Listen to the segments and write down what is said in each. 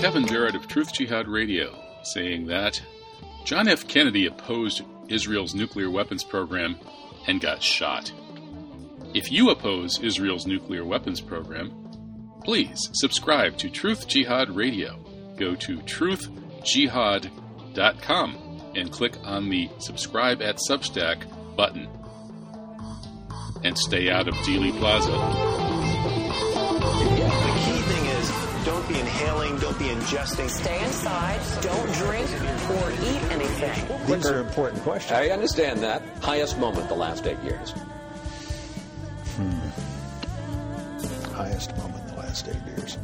Kevin Barrett of Truth Jihad Radio, saying that John F. Kennedy opposed Israel's nuclear weapons program and got shot. If you oppose Israel's nuclear weapons program, please subscribe to Truth Jihad Radio. Go to truthjihad.com and click on the subscribe at Substack button. And stay out of Dealey Plaza. Inhaling, don't be ingesting. Stay inside, don't drink or eat anything. These are important questions. I understand that. Highest moment the last eight years. Highest moment in the last eight years.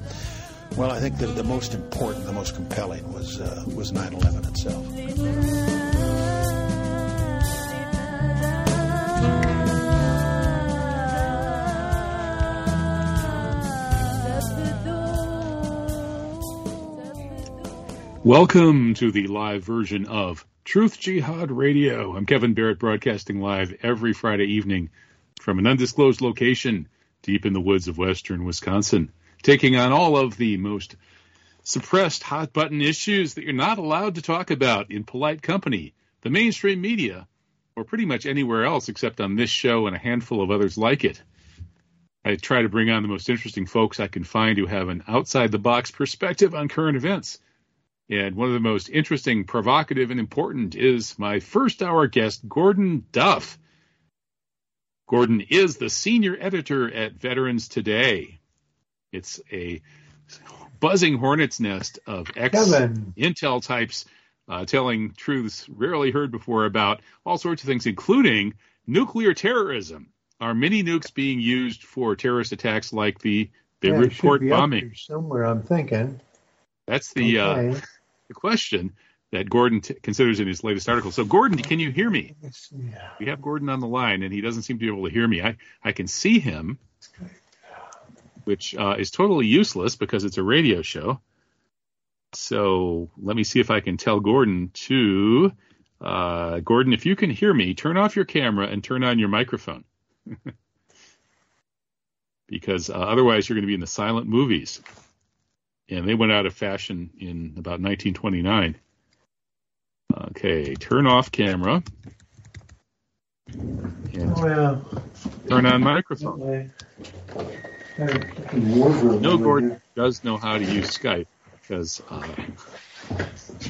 Well, I think that the most important, the most compelling was uh, was 9/11 itself. Welcome to the live version of Truth Jihad Radio. I'm Kevin Barrett, broadcasting live every Friday evening from an undisclosed location deep in the woods of western Wisconsin, taking on all of the most suppressed hot button issues that you're not allowed to talk about in polite company, the mainstream media, or pretty much anywhere else except on this show and a handful of others like it. I try to bring on the most interesting folks I can find who have an outside the box perspective on current events. And one of the most interesting, provocative, and important is my first hour guest, Gordon Duff. Gordon is the senior editor at Veterans Today. It's a buzzing hornet's nest of ex intel types uh, telling truths rarely heard before about all sorts of things, including nuclear terrorism. Are mini nukes being used for terrorist attacks like the Yeah, Beirut should port bombing? here somewhere. I'm thinking. That's the uh, Okay. The question that Gordon t- considers in his latest article. So, Gordon, can you hear me? We have Gordon on the line, and he doesn't seem to be able to hear me. I, I can see him, which uh, is totally useless because it's a radio show. So let me see if I can tell Gordon to. Uh, Gordon, if you can hear me, turn off your camera and turn on your microphone. because uh, otherwise, you're going to be in the silent movies. And they went out of fashion in about 1929. Okay, turn off camera. And Oh yeah. turn on microphone. Okay. Got a fucking wardrobe No, Gordon does know how to use Skype because uh,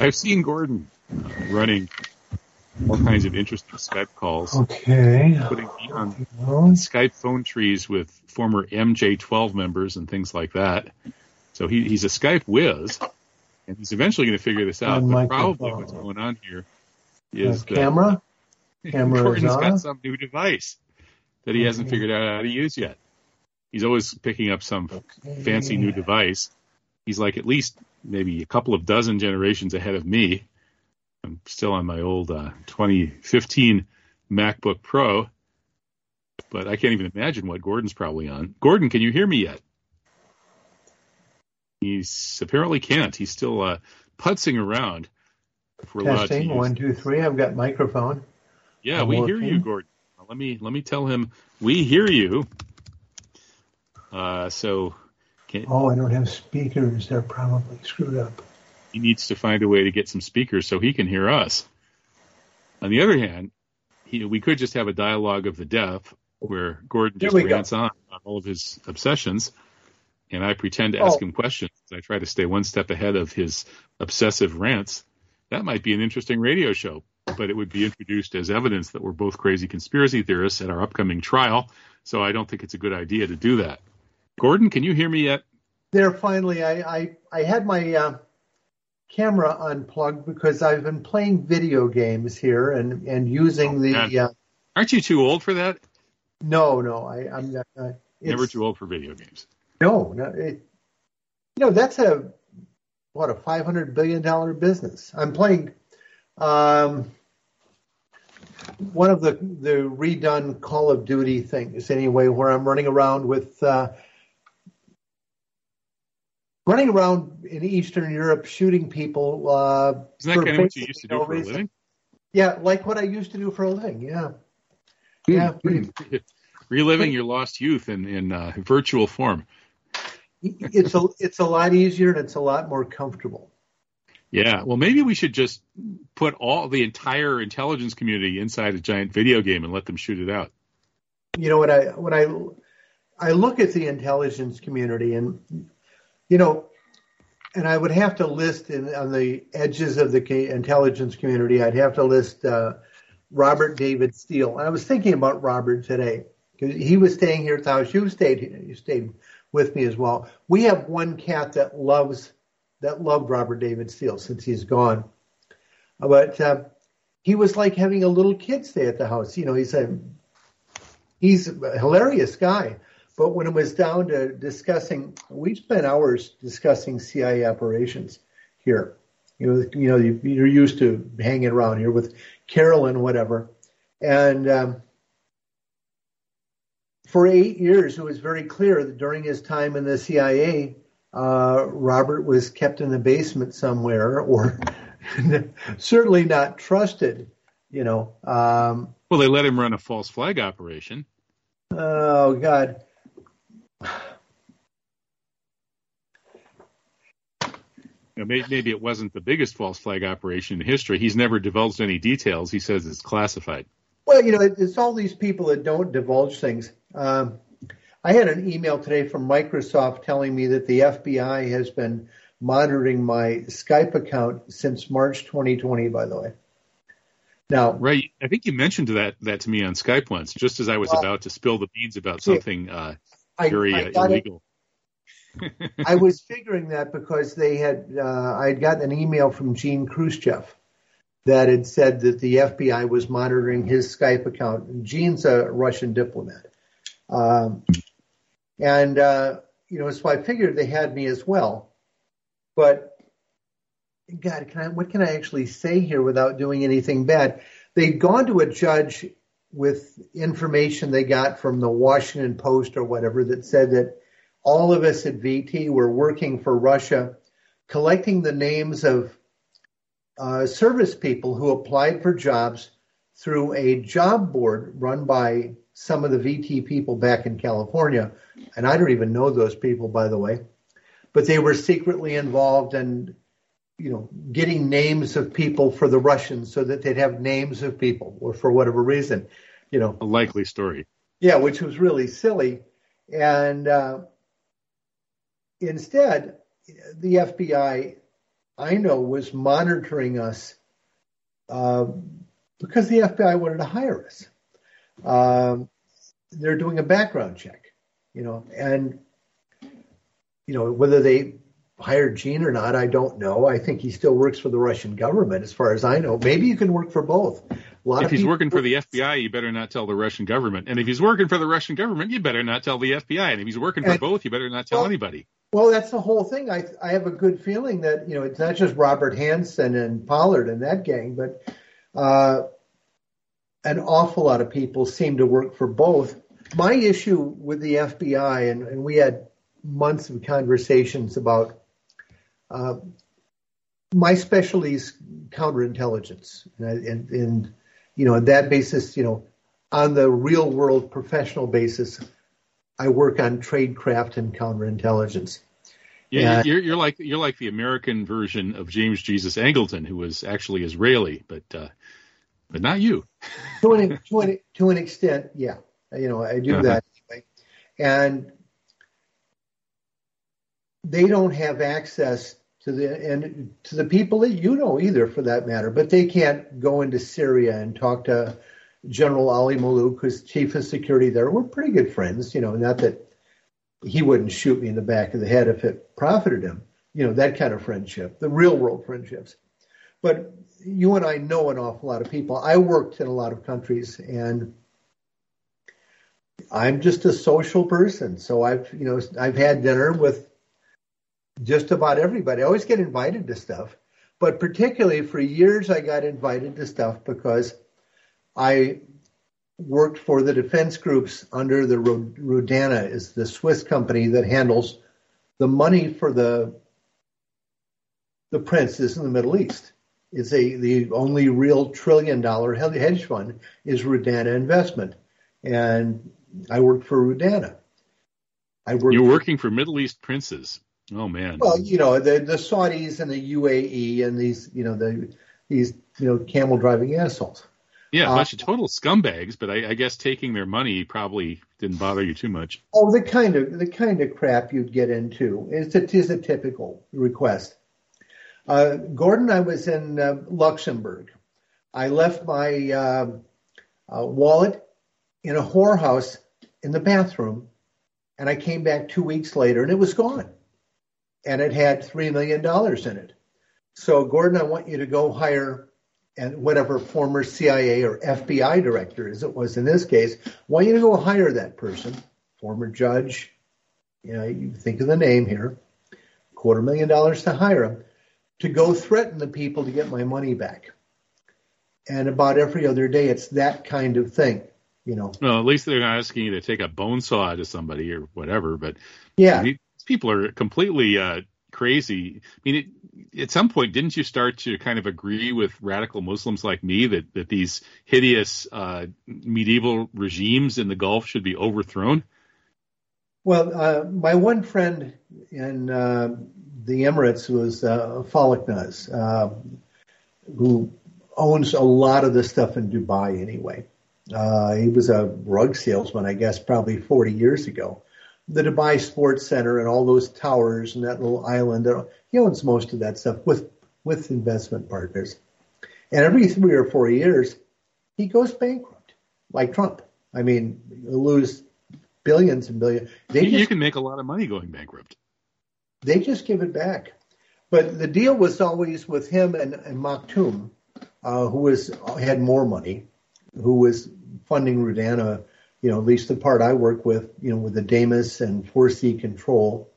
I've seen Gordon uh, running all kinds of interesting Skype calls, Okay. putting me on Skype phone trees with former MJ12 members and things like that. So he, he's a Skype whiz, and he's eventually going to figure this out. But probably what's going on here is that camera. Camera Gordon's got some new device that he hasn't figured out how to use yet. He's always picking up some fancy new device. He's like at least maybe a couple of dozen generations ahead of me. I'm still on my old uh, 2015 MacBook Pro, but I can't even imagine what Gordon's probably on. Gordon, can you hear me yet? He's apparently can't. He's still uh, putzing around. If we're allowed to Testing one two three. I've got microphone. yeah, I'm we hear you. Gordon. Let me let me tell him we hear you. Uh, so can, Oh, I don't have speakers. They're probably screwed up. he needs to find a way to get some speakers so he can hear us. On the other hand, he, we could just have a dialogue of the deaf where Gordon just we go. rants on about all of his obsessions, and I pretend to ask Oh. him questions. I try to stay one step ahead of his obsessive rants. That might be an interesting radio show, but it would be introduced as evidence that we're both crazy conspiracy theorists at our upcoming trial. So I don't think it's a good idea to do that. Gordon, can you hear me yet? There, finally, I I, I had my uh, camera unplugged because I've been playing video games here and and using the. Uh, Aren't you too old for that? no, no, I, I'm not. Uh, Never too old for video games. No, no. It, you know, that's a what a five hundred billion dollar business. I'm playing um, one of the the redone Call of Duty things anyway, where I'm running around with uh, running around in Eastern Europe shooting people. Uh, Isn't that kind of what you used to do no for a living? Yeah, like what I used to do for a living. Yeah, Hmm. yeah. pretty- Reliving your lost youth in, in uh, virtual form. It's a it's a lot easier and it's a lot more comfortable. Yeah, well, maybe we should just put all the entire intelligence community inside a giant video game and let them shoot it out. You know what I what I I look at the intelligence community and you know, and I would have to list in, on the edges of the intelligence community. I'd have to list uh, Robert David Steele. And I was thinking about Robert today because he was staying here at the house. You stayed you stayed with me as well. We have one cat that loves that loved Robert David Steele since he's gone. But uh, he was like having a little kid stay at the house. You know, he's a he's a hilarious guy. But when it was down to discussing, we spent hours discussing CIA operations here. You know, you know, you're used to hanging around here with Carolyn, whatever, and um, for eight years, it was very clear that during his time in the CIA, uh, Robert was kept in the basement somewhere, or certainly not trusted. You know. Um, well, they let him run a false flag operation. Oh God. maybe it wasn't the biggest false flag operation in history. He's never divulged any details. He says it's classified. Well, you know, it's all these people that don't divulge things. Um, I had an email today from Microsoft telling me that the FBI has been monitoring my Skype account since March 2020. By the way. Now, right, I think you mentioned that that to me on Skype once, just as I was well, about to spill the beans about something uh, very I, I uh, illegal. I was figuring that because they had, uh, I had gotten an email from Gene Khrushchev that had said that the FBI was monitoring his Skype account. Gene's a Russian diplomat. Um, and, uh, you know, so I figured they had me as well. But, God, can I, what can I actually say here without doing anything bad? They'd gone to a judge with information they got from the Washington Post or whatever that said that all of us at VT were working for Russia, collecting the names of uh, service people who applied for jobs through a job board run by some of the VT people back in California. And I don't even know those people, by the way. But they were secretly involved in, you know, getting names of people for the Russians so that they'd have names of people or for whatever reason, you know. A likely story. Yeah, which was really silly. And uh, Instead, the FBI, I know, was monitoring us uh, because the FBI wanted to hire us. Um, they're doing a background check, you know, and you know whether they hired Gene or not, I don't know. I think he still works for the Russian government, as far as I know. Maybe you can work for both if he's working for the FBI, you better not tell the Russian government. And if he's working for the Russian government, you better not tell the FBI. And if he's working for and, both, you better not tell well, anybody. Well, that's the whole thing. I I have a good feeling that you know it's not just Robert Hanssen and Pollard and that gang, but uh, an awful lot of people seem to work for both. My issue with the FBI, and, and we had months of conversations about. Uh, my specialty is counterintelligence, and, and, and you know, on that basis, you know, on the real world professional basis, I work on tradecraft and counterintelligence. Yeah, and, you're, you're, like you're like the American version of James Jesus Angleton, who was actually Israeli, but uh, but not you. to, an, to, an, to an extent, yeah. You know, I do uh-huh. that anyway. and they don't have access to the and to the people that you know either, for that matter. But they can't go into Syria and talk to General Ali Mamlouk, who's chief of security there. We're pretty good friends, you know. Not that he wouldn't shoot me in the back of the head if it profited him, you know, that kind of friendship, the real world friendships. But you and I know an awful lot of people. I worked in a lot of countries and I'm just a social person. So I've, you know, I've had dinner with just about everybody. I always get invited to stuff, but particularly for years I got invited to stuff because I worked for the defense groups under the Rudana is the Swiss company that handles the money for the the princes in the Middle East. It's a the only real trillion dollar hedge fund is Rudana Investment, and I worked for Rudana. I worked. You're working for Middle East princes. Oh man. Well, you know the the Saudis and the UAE and these you know the these you know camel driving assholes. Yeah, a Uh, bunch of total scumbags, but I, I guess taking their money probably didn't bother you too much. Oh, the kind of the kind of crap you'd get into is a, is a typical request. Uh, Gordon, I was in uh, Luxembourg. I left my uh, uh, wallet in a whorehouse in the bathroom, and I came back two weeks later, and it was gone, and it had three million dollars in it. So, Gordon, I want you to go hire and whatever former CIA or FBI director as it was in this case, I want you to go hire that person, former judge, you know, you think of the name here, quarter million dollars to hire him, to go threaten the people to get my money back. And about every other day, it's that kind of thing, you know. Well, at least they're not asking you to take a bone saw to somebody or whatever. But Yeah. these people are completely uh, crazy. I mean, it, at some point, didn't you start to kind of agree with radical Muslims like me that that these hideous uh, medieval regimes in the Gulf should be overthrown? Well, uh, my one friend in uh, the Emirates was uh, Falaknaz, uh, who owns a lot of the stuff in Dubai anyway. Uh, he was a rug salesman, I guess, probably 40 years ago. The Dubai Sports Center and all those towers and that little island, uh, he owns most of that stuff with, with investment partners. And every three or four years, he goes bankrupt, like Trump. I mean, lose billions and billions. They You, just can make a lot of money going bankrupt. they just give it back. But the deal was always with him and, and Maktoum, uh, who was had more money, who was funding Rudana, you know, at least the part I work with, you know, with the Damas and 4C control.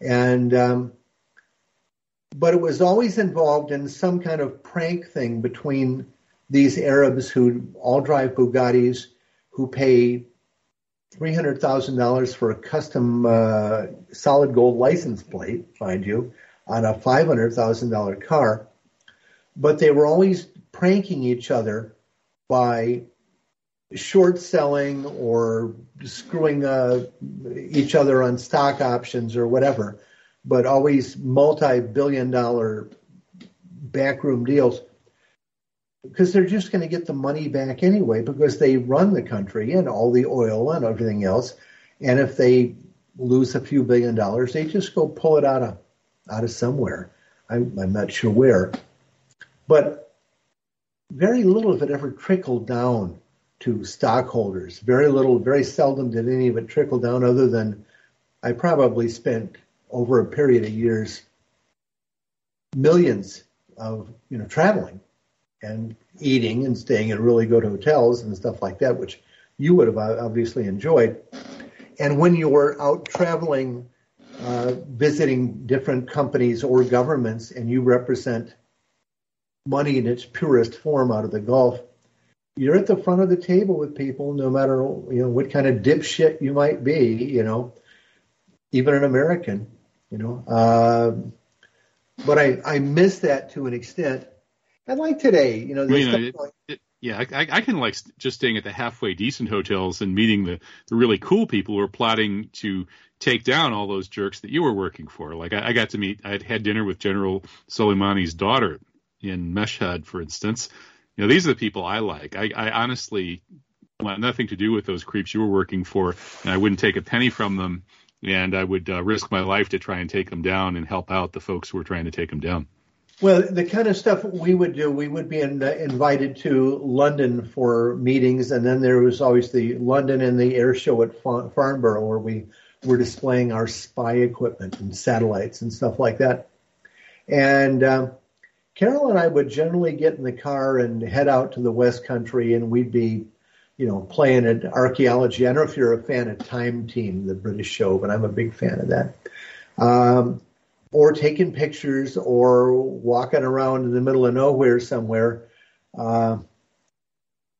And, um, but it was always involved in some kind of prank thing between these Arabs who all drive Bugattis, who pay three hundred thousand dollars for a custom uh, solid gold license plate, mind you, on a five hundred thousand dollar car. But they were always pranking each other by short selling or screwing uh, each other on stock options or whatever, but always multi-billion dollar backroom deals because they're just going to get the money back anyway because they run the country and all the oil and everything else. And if they lose a few billion dollars, they just go pull it out of out of somewhere. I'm, I'm not sure where, but very little of it ever trickled down to stockholders. Very little, very seldom did any of it trickle down, other than I probably spent over a period of years millions of you know traveling and eating and staying in really good hotels and stuff like that, which you would have obviously enjoyed. And when you were out traveling, uh, visiting different companies or governments, and you represent money in its purest form out of the Gulf, you're at the front of the table with people, no matter you know what kind of dipshit you might be. You know, even an American. You know, uh, but I I miss that to an extent. And like today, you know, I stuff it- like- it- yeah, I, I- I can like just staying at the halfway decent hotels and meeting the, the really cool people who are plotting to take down all those jerks that you were working for. Like I, I got to meet, I had had dinner with General Soleimani's daughter in Mashhad, for instance. You know, these are the people I like. I, I honestly want nothing to do with those creeps you were working for, and I wouldn't take a penny from them. And I would uh, risk my life to try and take them down and help out the folks who were trying to take them down. Well, the kind of stuff we would do, we would be in, uh, invited to London for meetings, and then there was always the London and the air show at Fa- Farnborough where we were displaying our spy equipment and satellites and stuff like that. And um, Carol and I would generally get in the car and head out to the West Country, and we'd be, you know, playing at archaeology. I don't know if you're a fan of Time Team, the British show, but I'm a big fan of that. Um, or taking pictures or walking around in the middle of nowhere somewhere. Uh,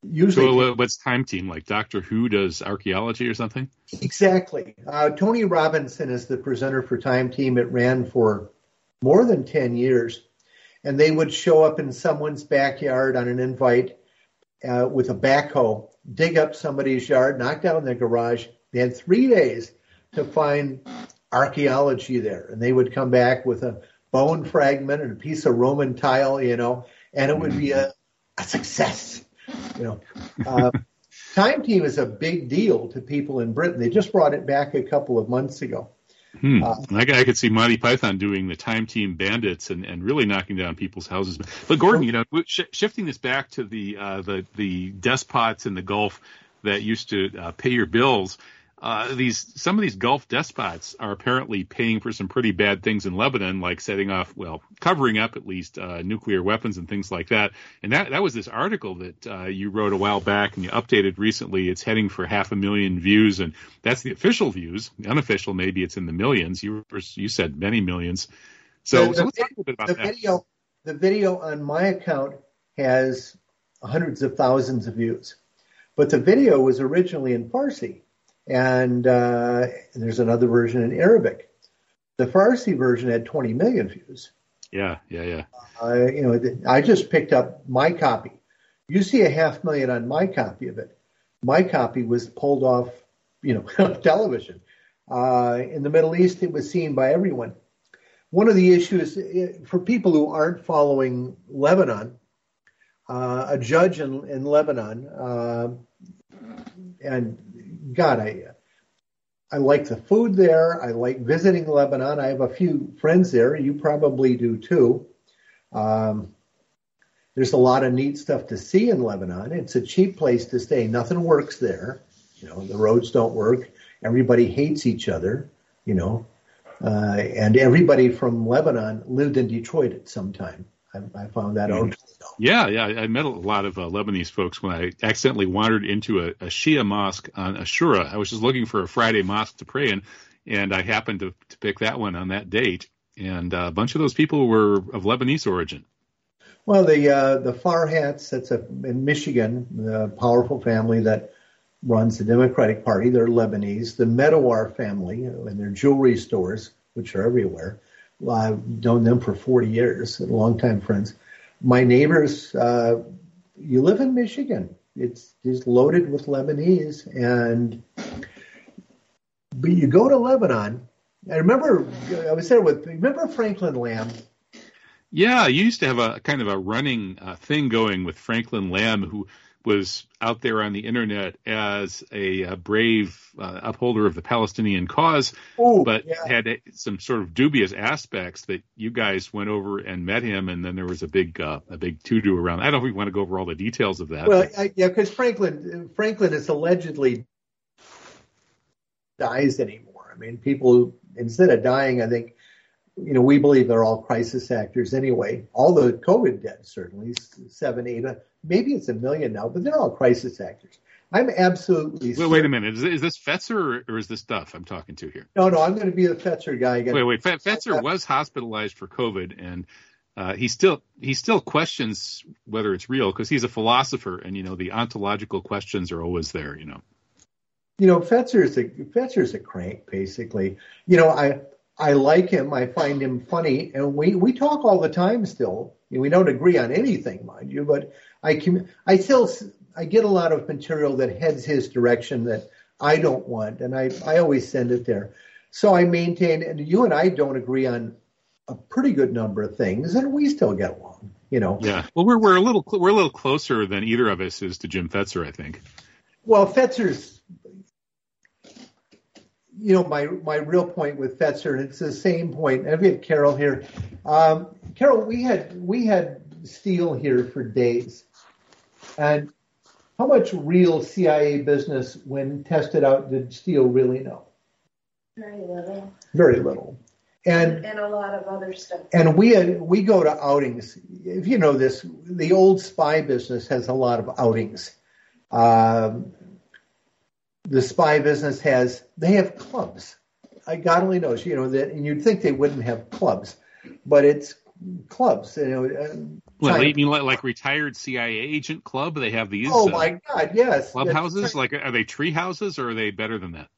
usually, So, uh, what's Time Team like? Doctor Who does archaeology or something? exactly. Uh, Tony Robinson is the presenter for Time Team. It ran for more than 10 years. And they would show up in someone's backyard on an invite uh, with a backhoe, dig up somebody's yard, knock down their garage. They had three days to find archaeology there, and they would come back with a bone fragment and a piece of Roman tile, you know, and it would be a, a success, you know. Uh, Time Team is a big deal to people in Britain. They just brought it back a couple of months ago. Hmm. Uh, I, I, could see Monty Python doing the Time Team Bandits and, and really knocking down people's houses. But Gordon, you know, sh- shifting this back to the uh, the the despots in the Gulf that used to uh, pay your bills uh, these some of these Gulf despots are apparently paying for some pretty bad things in Lebanon, like setting off, well, covering up at least uh, nuclear weapons and things like that. And that that was this article that uh, you wrote a while back and you updated recently. It's heading for half a million views, and that's the official views. The unofficial, maybe it's in the millions. You you said many millions. So, the, so let's talk a little bit about the that. Video, the video on my account has hundreds of thousands of views, but the video was originally in Farsi and uh, there's another version in Arabic. The Farsi version had 20 million views. Yeah, yeah, yeah. Uh, you know, I just picked up my copy. You see a half million on my copy of it. My copy was pulled off, you know, television. Uh, in the Middle East, it was seen by everyone. One of the issues uh, for people who aren't following Lebanon, uh, a judge in, in Lebanon, uh, and God, I I like the food there. I like visiting Lebanon. I have a few friends there. You probably do too. Um, there's a lot of neat stuff to see in Lebanon. It's a cheap place to stay. Nothing works there. You know, the roads don't work. Everybody hates each other. You know, uh, and everybody from Lebanon lived in Detroit at some time. I, I found that out. Yeah, yeah. I met a lot of uh, Lebanese folks when I accidentally wandered into a, a Shia mosque on Ashura. I was just looking for a Friday mosque to pray in, and I happened to, to pick that one on that date. And uh, a bunch of those people were of Lebanese origin. Well, the uh, the Farhats, that's a, in Michigan, the powerful family that runs the Democratic Party. They're Lebanese. The Medawar family and their jewelry stores, which are everywhere. I've known them for 40 years, longtime friends. My neighbors, uh, you live in Michigan. It's just loaded with Lebanese, and but you go to Lebanon. I remember I was there with. Remember Franklin Lamb? Yeah, you used to have a kind of a running uh, thing going with Franklin Lamb, who was out there on the internet as a, a brave uh, upholder of the Palestinian cause, Ooh, but yeah. had some sort of dubious aspects that you guys went over and met him, and then there was a big uh, a big to do around. I don't know if we want to go over all the details of that. Well, I, yeah, because Franklin Franklin is allegedly dies anymore. I mean, people instead of dying, I think you know, we believe they're all crisis actors anyway. All the COVID dead, certainly seven, eight, maybe it's a million now, but they're all crisis actors. I'm absolutely. Wait, wait a minute. Is, is this Fetzer or, or, is this Duff I'm talking to here? No, no, I'm going to be the Fetzer guy again. Wait, wait. Fetzer was hospitalized for COVID, and uh, he still he still questions whether it's real because he's a philosopher, and you know the ontological questions are always there. You know. You know, Fetzer is a Fetzer is a crank, basically. You know, I I like him. I find him funny, and we we talk all the time still. We don't agree on anything, mind you, but I can. I still I get a lot of material that heads his direction that I don't want, and I I always send it there. So I maintain, and you and I don't agree on a pretty good number of things, and we still get along. You know. Yeah. Well, we're we're a little we're a little closer than either of us is to Jim Fetzer, I think. Well, Fetzer's you know, my, my real point with Fetzer, and it's the same point. I've got Carol here. Um, Carol, we had, we had Steele here for days. And how much real CIA business, when tested out, did Steele really know? Very little. Very little. And, and a lot of other stuff. And we we go to outings. If you know this, the old spy business has a lot of outings. Um, the spy business has they have clubs. I God only knows, you know that, and you'd think they wouldn't have clubs, but it's clubs. You know, uh, well, you mean like, like, retired CIA agent club? They have these. Oh uh, my God, yes. Clubhouses, like are they tree houses or are they better than that?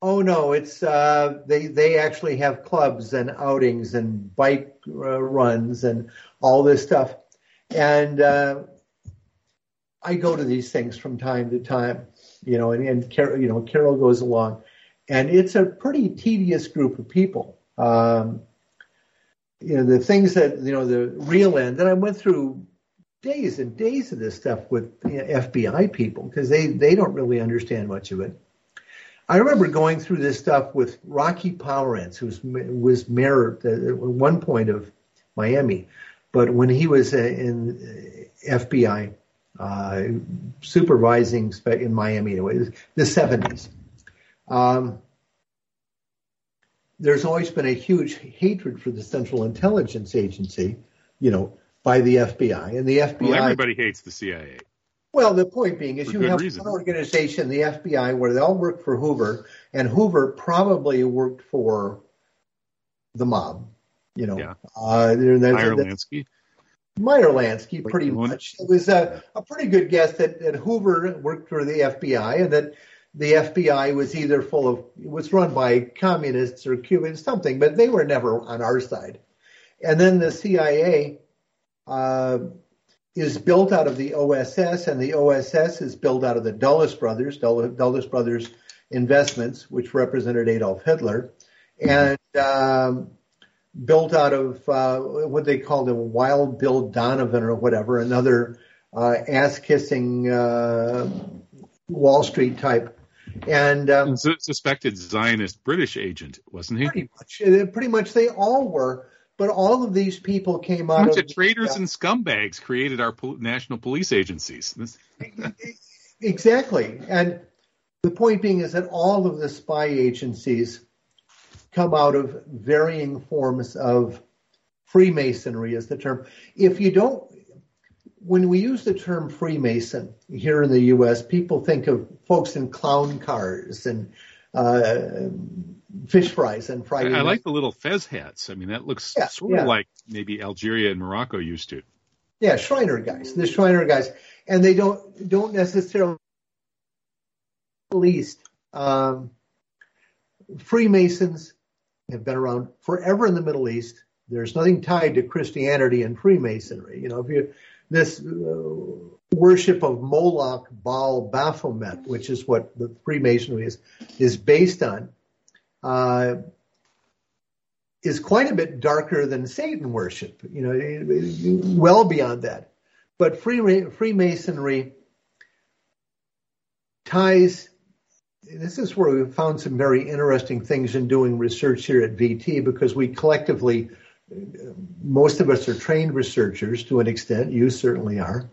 Oh no, it's uh, they they actually have clubs and outings and bike uh, runs and all this stuff, and uh, I go to these things from time to time you know, and, and Carol, you know, Carol goes along. and it's a pretty tedious group of people. Um, you know, the things that you know, the real end. And I went through days and days of this stuff with you know, FBI people because they they don't really understand much of it. I remember going through this stuff with Rocky Pomerance, who was, was mayor at one point of Miami, but when he was in FBI uh, supervising in Miami, the 70s. Um, there's always been a huge hatred for the Central Intelligence Agency, you know, by the FBI. And the FBI. Well, everybody hates the CIA. Well, the point being is you have reason. one organization, the FBI, where they all work for Hoover, and Hoover probably worked for the mob. You know, Yeah. uh, Meyer Lansky. Meyer Lansky, pretty much. It was a, a pretty good guess that, that Hoover worked for the FBI and that the FBI was either full of, was run by communists or Cubans, something, but they were never on our side. And then the CIA uh, is built out of the OSS, and the OSS is built out of the Dulles brothers, Dull- Dulles brothers investments, which represented Adolf Hitler, and um, built out of uh, what they called a Wild Bill Donovan or whatever, another uh, ass-kissing uh, Wall Street type, and um, suspected Zionist British agent, wasn't he? pretty much, uh, pretty much they all were. But all of these people came A out bunch of of traitors and scumbags created our pol- national police agencies. Exactly. And the point being is that all of the spy agencies come out of varying forms of Freemasonry, is the term. If you don't, when we use the term Freemason here in the U.S., people think of folks in clown cars and uh, fish fries and I, Friday. I like the little fez hats. I mean, that looks Yeah, sort yeah. of like maybe Algeria and Morocco used to. Yeah, Shriner guys, the Shriner guys, and they don't don't necessarily least um, Freemasons have been around forever in the Middle East. There's nothing tied to Christianity and Freemasonry. You know, if you this uh, worship of Moloch, Baal, Baphomet, which is what the Freemasonry is is based on. Uh, is quite a bit darker than Satan worship, you know, well beyond that. But Free, Freemasonry ties, this is where we found some very interesting things in doing research here at VT because we collectively, most of us are trained researchers to an extent, you certainly are.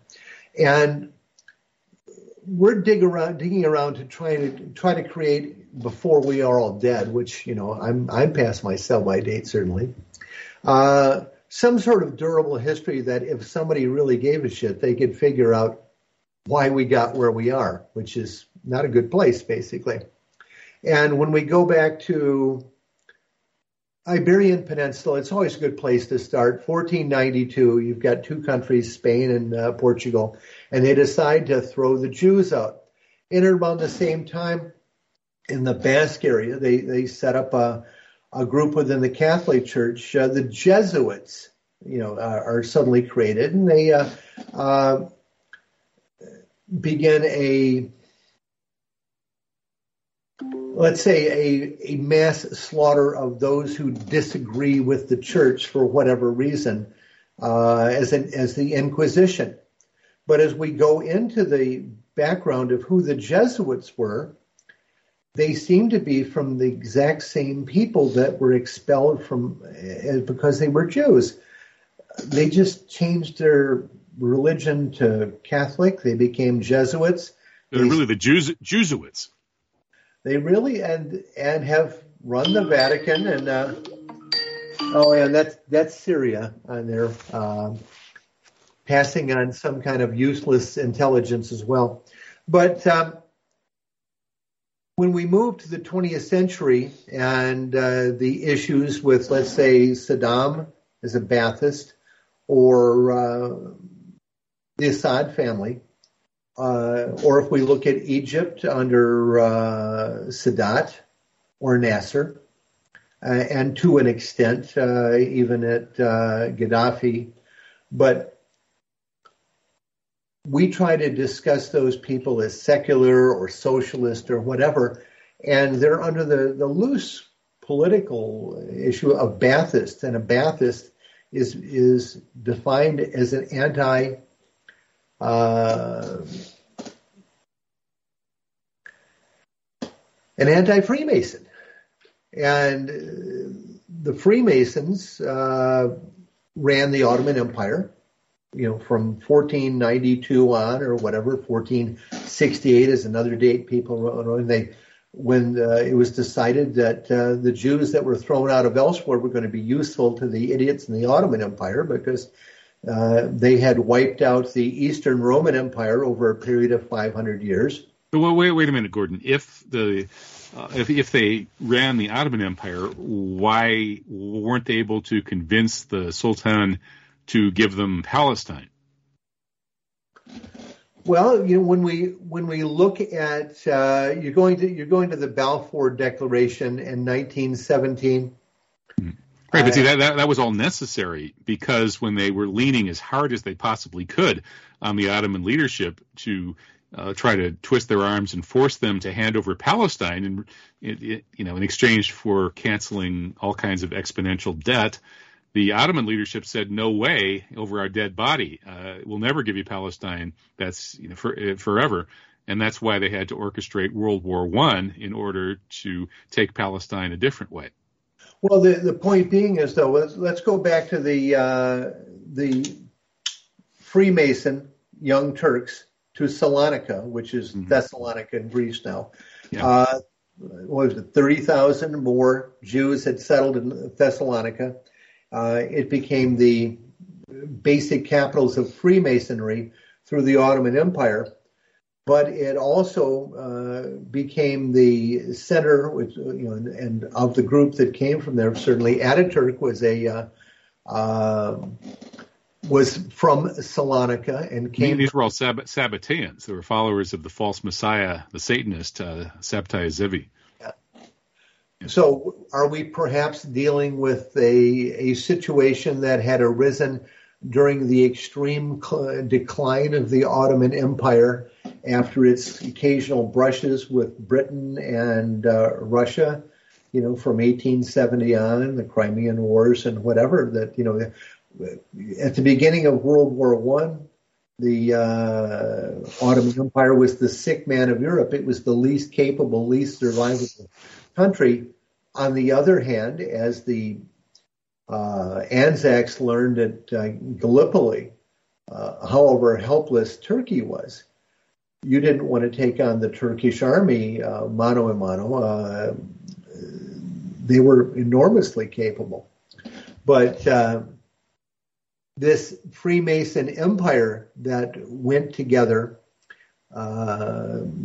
And we're dig around, digging around to try to try to create before we are all dead, which you know I'm I'm past my sell by date certainly. Uh, some sort of durable history that if somebody really gave a shit, they could figure out why we got where we are, which is not a good place basically. And when we go back to Iberian Peninsula, it's always a good place to start. 1492, you've got two countries, Spain and uh, Portugal, and they decide to throw the Jews out. And around the same time, in the Basque area, they, they set up a, a group within the Catholic Church, uh, the Jesuits, you know, are, are suddenly created, and they uh, uh, begin a let's say a, a mass slaughter of those who disagree with the church for whatever reason, uh, as an, as the Inquisition. But as we go into the background of who the Jesuits were, they seem to be from the exact same people that were expelled from uh, because they were Jews. They just changed their religion to Catholic. They became Jesuits. They're really the Jews, Jesuits. They really and and have run the Vatican and uh, oh and that's that's Syria on there, um, passing on some kind of useless intelligence as well. But um, when we move to the 20th century and uh, the issues with, let's say, Saddam as a Baathist or uh, the Assad family, uh, or if we look at Egypt under uh, Sadat or Nasser, uh, and to an extent uh, even at uh, Gaddafi, but we try to discuss those people as secular or socialist or whatever, and they're under the, the loose political issue of Baathist, and a Baathist is is defined as an anti uh, an anti Freemason, and the Freemasons uh, ran the Ottoman Empire. You know, from 1492 on, or whatever, 1468 is another date people wrote, and they when uh, it was decided that uh, the Jews that were thrown out of elsewhere were going to be useful to the idiots in the Ottoman Empire because uh, they had wiped out the Eastern Roman Empire over a period of 500 years. Well, wait, wait a minute, Gordon. If the uh, if if they ran the Ottoman Empire, why weren't they able to convince the Sultan to give them Palestine? Well, you know, when we when we look at uh, you're going to you're going to the Balfour Declaration in 1917. Right, but see that, that that was all necessary because when they were leaning as hard as they possibly could on the Ottoman leadership to uh, try to twist their arms and force them to hand over Palestine, and you know, in exchange for canceling all kinds of exponential debt, the Ottoman leadership said, "No way, over our dead body. Uh, we'll never give you Palestine. That's you know for, uh, forever." And that's why they had to orchestrate World War One in order to take Palestine a different way. Well, the the point being is though, let's let's go back to the uh, the Freemason Young Turks to Salonika, which is mm-hmm. Thessalonica in Greece now. Yeah. Uh, what was it? Thirty thousand more Jews had settled in Thessalonica uh, it became the basic capitals of Freemasonry through the Ottoman Empire, but it also uh, became the center, which, you know, and, and, of the group that came from there. Certainly, Ataturk was a uh, uh, was from Salonika and came. These were all Sab- Sabbateans. They were followers of the false Messiah, the Satanist uh, Sabtai Zevi. So, are we perhaps dealing with a, a situation that had arisen during the extreme decline of the Ottoman Empire after its occasional brushes with Britain and uh, Russia? You know, from 1870 on, the Crimean Wars and whatever. That you know, at the beginning of World War One, the uh, Ottoman Empire was the sick man of Europe. It was the least capable, least survivable country. On the other hand, as the uh, Anzacs learned at uh, Gallipoli, uh, however helpless Turkey was, you didn't want to take on the Turkish army uh, mano a mano. Uh, they were enormously capable. But uh, this Freemason empire that went together,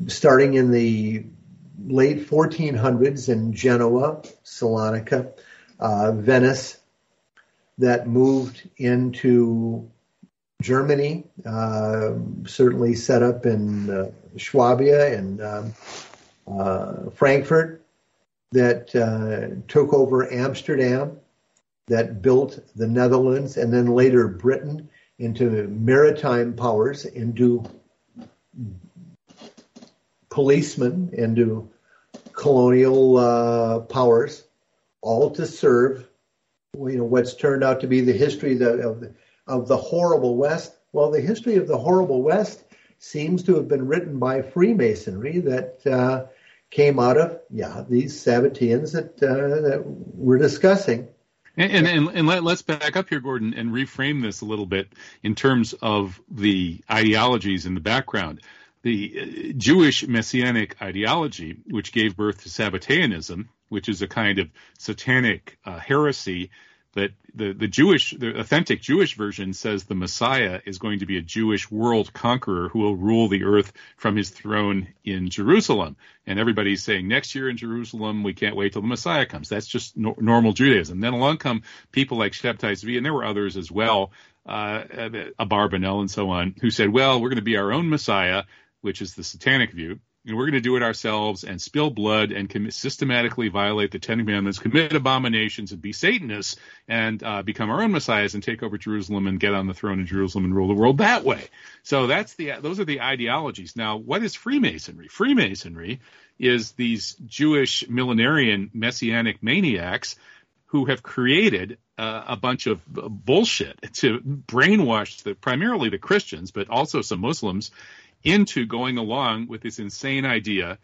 starting in the late 1400s in Genoa, Salonika, Venice, that moved into Germany, uh, certainly set up in uh, Swabia and um, uh, Frankfurt, that uh, took over Amsterdam, that built the Netherlands, and then later Britain into maritime powers, into policemen, into colonial uh, powers, all to serve, you know, what's turned out to be the history of the, of the, horrible West. Well, the history of the horrible West seems to have been written by Freemasonry that uh, came out of yeah these Sabbateans that uh, that we're discussing. And, and, and let, us back up here, Gordon, and reframe this a little bit in terms of the ideologies in the background the uh, Jewish messianic ideology, which gave birth to Sabbateanism, which is a kind of satanic uh, heresy that the, the Jewish, the authentic Jewish version says the Messiah is going to be a Jewish world conqueror who will rule the earth from his throne in Jerusalem. And everybody's saying next year in Jerusalem, we can't wait till the Messiah comes. That's just no, normal Judaism. Then along come people like Shabtai Zvi, and there were others as well, uh, Abarbanel and so on, who said, well, we're going to be our own Messiah which is the satanic view, and we're going to do it ourselves and spill blood and systematically violate the Ten Commandments, commit abominations, and be Satanists and uh, become our own messiahs and take over Jerusalem and get on the throne in Jerusalem and rule the world that way. So that's the those are the ideologies. Now, what is Freemasonry? Freemasonry is these Jewish millenarian messianic maniacs who have created uh, a bunch of bullshit to brainwash the, primarily the Christians, but also some Muslims, into going along with this insane idea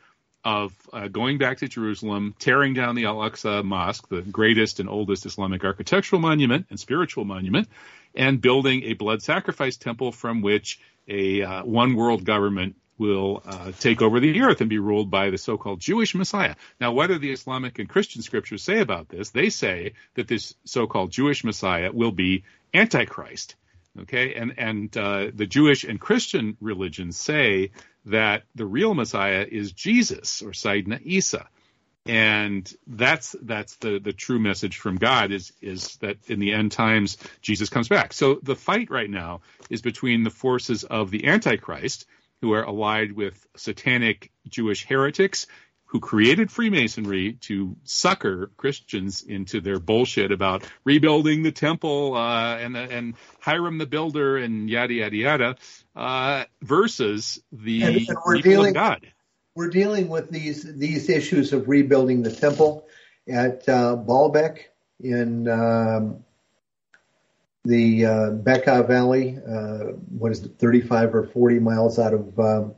of uh, going back to Jerusalem, tearing down the Al Aqsa Mosque, the greatest and oldest Islamic architectural monument and spiritual monument, and building a blood sacrifice temple from which a uh, one world government will uh, take over the earth and be ruled by the so-called Jewish Messiah. Now, what do the Islamic and Christian scriptures say about this? They say that this so-called Jewish Messiah will be Antichrist. Okay, and and uh, the Jewish and Christian religions say that the real Messiah is Jesus or Sayyidina Isa, and that's that's the the true message from God is is that in the end times Jesus comes back. So the fight right now is between the forces of the Antichrist, who are allied with satanic Jewish heretics who created Freemasonry to sucker Christians into their bullshit about rebuilding the temple uh, and and Hiram the builder and yada yada yada, uh, versus the And- and we're dealing- of God. We're dealing with these these issues of rebuilding the temple at uh, Baalbek in um, the uh, Bekaa Valley. Uh, what is it, 35 or 40 miles out of um,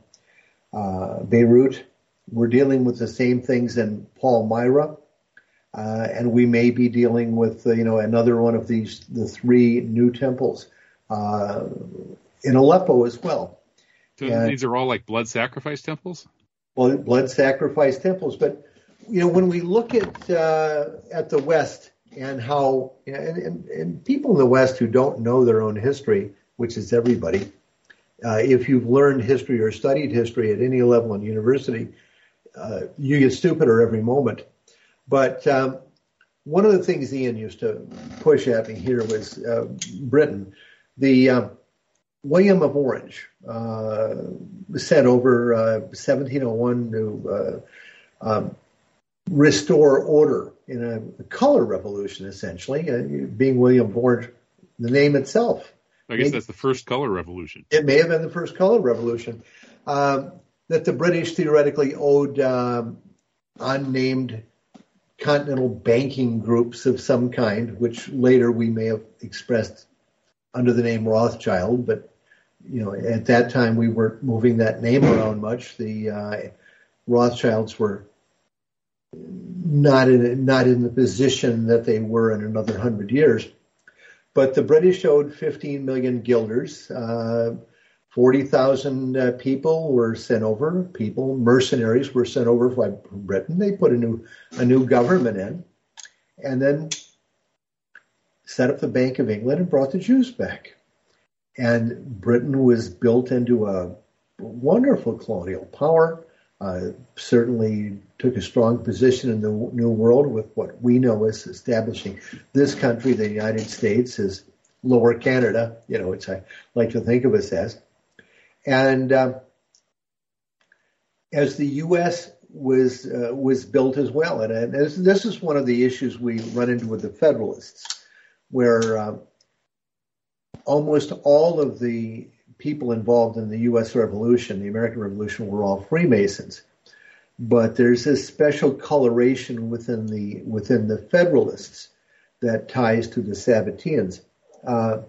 uh, Beirut. We're dealing with the same things in Palmyra. Uh, and we may be dealing with, uh, you know, another one of these, the three new temples, uh, in Aleppo as well. So Yeah. these are all like blood sacrifice temples. well, blood sacrifice temples. But you know, when we look at uh, at the West and how and, and, and people in the West who don't know their own history, which is everybody, uh, if you've learned history or studied history at any level in university, uh, you get stupider every moment. But um, one of the things Ian used to push at me here was uh, Britain. The uh, William of Orange uh, sent over uh, 1701 to uh, um, restore order in a color revolution, essentially, uh, being William of Orange, the name itself. I guess that's the first color revolution. It may have been the first color revolution. Um, that the British theoretically owed um, unnamed continental banking groups of some kind, which later we may have expressed under the name Rothschild, but you know at that time we weren't moving that name around much. The uh, Rothschilds were not in not in the position that they were in another hundred years. But the British owed 15 million guilders. Uh, 40,000 uh, people were sent over. People, mercenaries, were sent over by Britain. They put a new a new government in, and then set up the Bank of England and brought the Jews back. And Britain was built into a wonderful colonial power. Uh, certainly took a strong position in the New World with what we know as establishing this country, the United States, as Lower Canada, you know, which I like to think of us as. And uh, as the U.S. was uh, was built as well, and, and this, this is one of the issues we run into with the Federalists, where uh, almost all of the people involved in the U.S. Revolution, the American Revolution, were all Freemasons. But there's this special coloration within the within the Federalists that ties to the Sabbateans. Uh,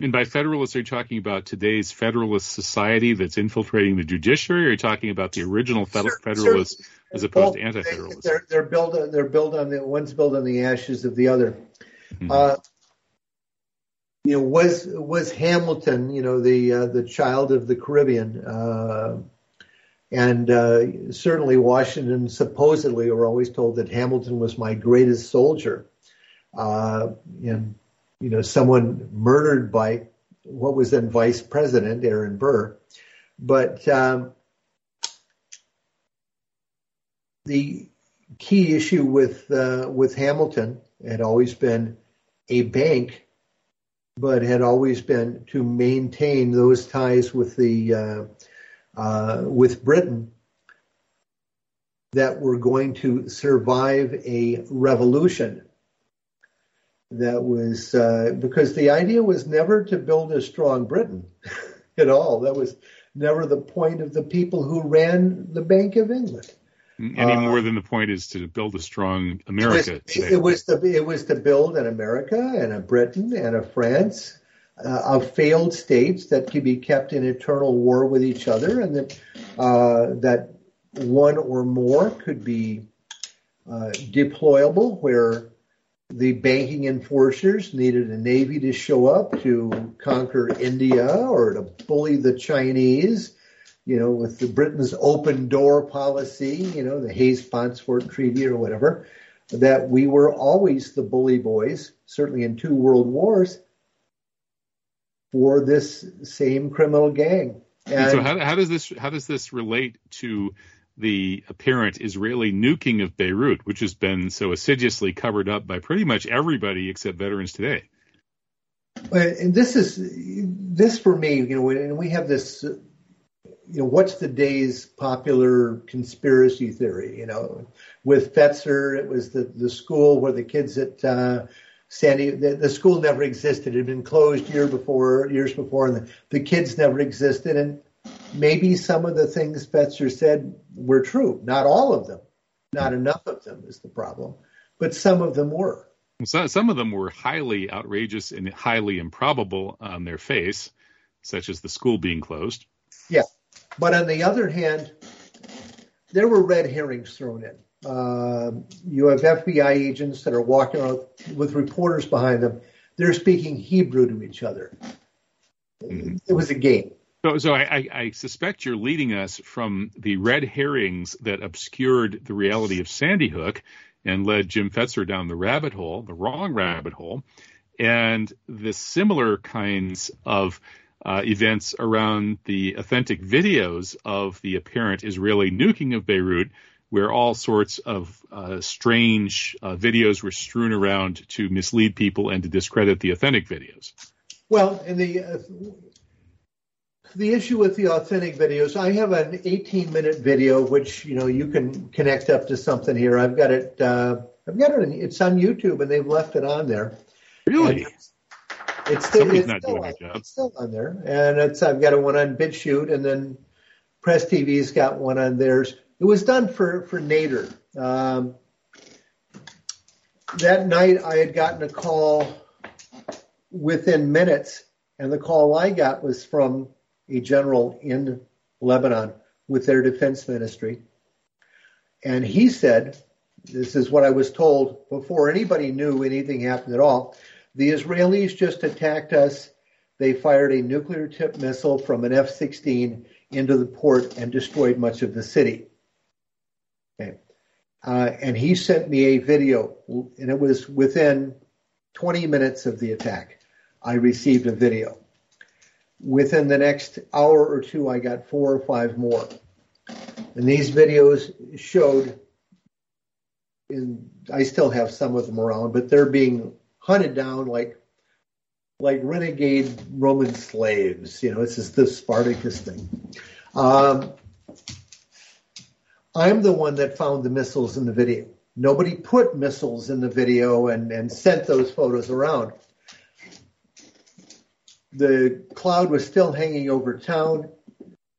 And by federalists, are you talking about today's Federalist Society that's infiltrating the judiciary, or are you talking about the original Fed- Sure, Federalists as opposed to anti-Federalists? They're, they're built on they're built on the one's built on the ashes of the other. Mhm. Uh, you know, was was Hamilton, you know, the uh, the child of the Caribbean, uh, and uh, certainly Washington supposedly were always told that Hamilton was my greatest soldier, uh, and you know, someone murdered by what was then Vice President Aaron Burr, but um, the key issue with uh, with Hamilton had always been a bank, but had always been to maintain those ties with the uh, uh, with Britain that were going to survive a revolution that was uh, because the idea was never to build a strong Britain at all. That was never the point of the people who ran the Bank of England. Any uh, more than the point is to build a strong America. It was, it was, to it was to build an America and a Britain and a France uh, of failed states that could be kept in eternal war with each other, and that uh, that one or more could be uh, deployable where the banking enforcers needed a navy to show up to conquer India or to bully the Chinese, you know, with the Britain's open door policy, you know, the Hayes-Spotswood Treaty or whatever, that we were always the bully boys, certainly in two world wars, for this same criminal gang. And, and so how, how does this how does this relate to the apparent Israeli nuking of Beirut, which has been so assiduously covered up by pretty much everybody except veterans today. And this is this for me, you know, and we have this, you know, what's the day's popular conspiracy theory? You know, with Fetzer, it was the the school where the kids at uh, Sandy, the, the school never existed; it had been closed year before, years before, and the, the kids never existed, and maybe some of the things Fetzer said were true. Not all of them. Not enough of them is the problem, but some of them were. So, some of them were highly outrageous and highly improbable on their face, such as the school being closed. Yeah. But on the other hand, there were red herrings thrown in. Uh, you have FBI agents that are walking around with reporters behind them. They're speaking Hebrew to each other. Mm-hmm. It was a game. So, so I, I, suspect you're leading us from the red herrings that obscured the reality of Sandy Hook and led Jim Fetzer down the rabbit hole, the wrong rabbit hole, and the similar kinds of uh, events around the authentic videos of the apparent Israeli nuking of Beirut, where all sorts of uh, strange uh, videos were strewn around to mislead people and to discredit the authentic videos. Well, the uh, the issue with the authentic videos, I have an 18 minute video which you know you can connect up to something here. I've got it. Uh, I've got it. It's on YouTube, and they've left it on there. Really? It's, it's, still, it's, still on, it's still on there, and it's I've got a one on BitChute, and then Press TV's got one on theirs. It was done for for Nader. Um, that night, I had gotten a call within minutes, and the call I got was from a general in Lebanon with their defense ministry. And he said, this is what I was told before anybody knew anything happened at all. The Israelis just attacked us. They fired a nuclear tipped missile from an F 16 into the port and destroyed much of the city. Okay. Uh, and he sent me a video, and it was within 20 minutes of the attack. I received a video within the next hour or two, I got four or five more. And these videos showed, and I still have some of them around, but they're being hunted down like like renegade Roman slaves. You know, this is the Spartacus thing. Um, I'm the one that found the missiles in the video. Nobody put missiles in the video and, and sent those photos around the cloud was still hanging over town.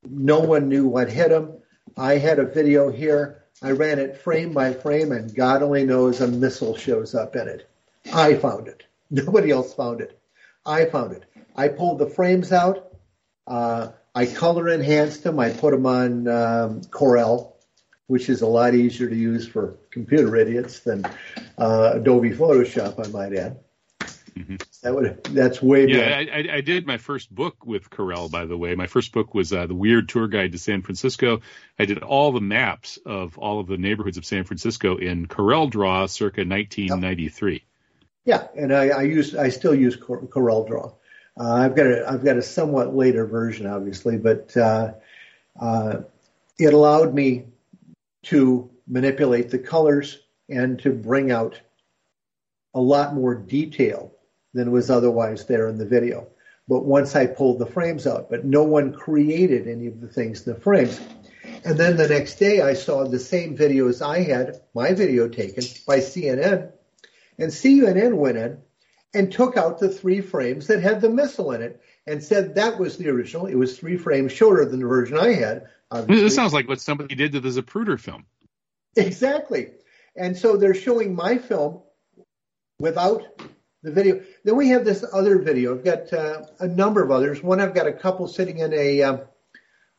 No one knew what hit him. I had a video here. I ran it frame by frame, and God only knows a missile shows up in it. I found it. Nobody else found it. I found it. I pulled the frames out. Uh, I color enhanced them. I put them on um, Corel, which is a lot easier to use for computer idiots than uh, Adobe Photoshop, I might add. Mm-hmm. That would that's way. Yeah, I, I, did my first book with Corel. By the way, my first book was uh, the Weird Tour Guide to San Francisco. I did all the maps of all of the neighborhoods of San Francisco in Corel Draw, circa 1993. Yeah, and I, I use I still use Corel Draw. Uh, I've got a I've got a somewhat later version, obviously, but uh, uh, it allowed me to manipulate the colors and to bring out a lot more detail than was otherwise there in the video. But once I pulled the frames out, but no one created any of the things in the frames. And then the next day, I saw the same videos I had, my video taken by CNN, and CNN went in and took out the three frames that had the missile in it and said that was the original. It was three frames shorter than the version I had. obviously. This sounds like what somebody did to the Zapruder film. Exactly. And so they're showing my film without the video. Then we have this other video. I've got uh, a number of others. One, I've got a couple sitting in a um,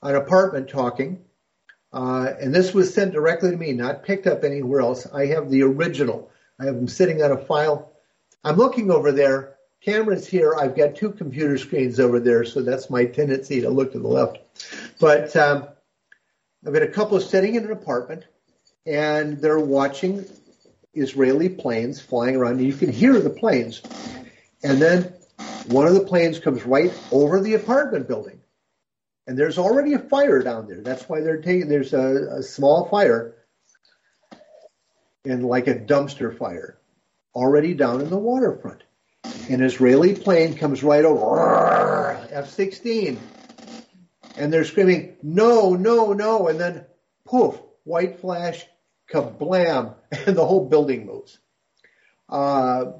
an apartment talking, uh, and this was sent directly to me, not picked up anywhere else. I have the original. I have them sitting on a file. I'm looking over there. Camera's here. I've got two computer screens over there, so that's my tendency to look to the left. But um, I've got a couple sitting in an apartment, and they're watching Israeli planes flying around. and You can hear the planes. And then one of the planes comes right over the apartment building. And there's already a fire down there. That's why they're taking, there's a, a small fire and like a dumpster fire already down in the waterfront. An Israeli plane comes right over, F 16. And they're screaming, no, no, no. And then poof, white flash, kablam, and the whole building moves. Uh,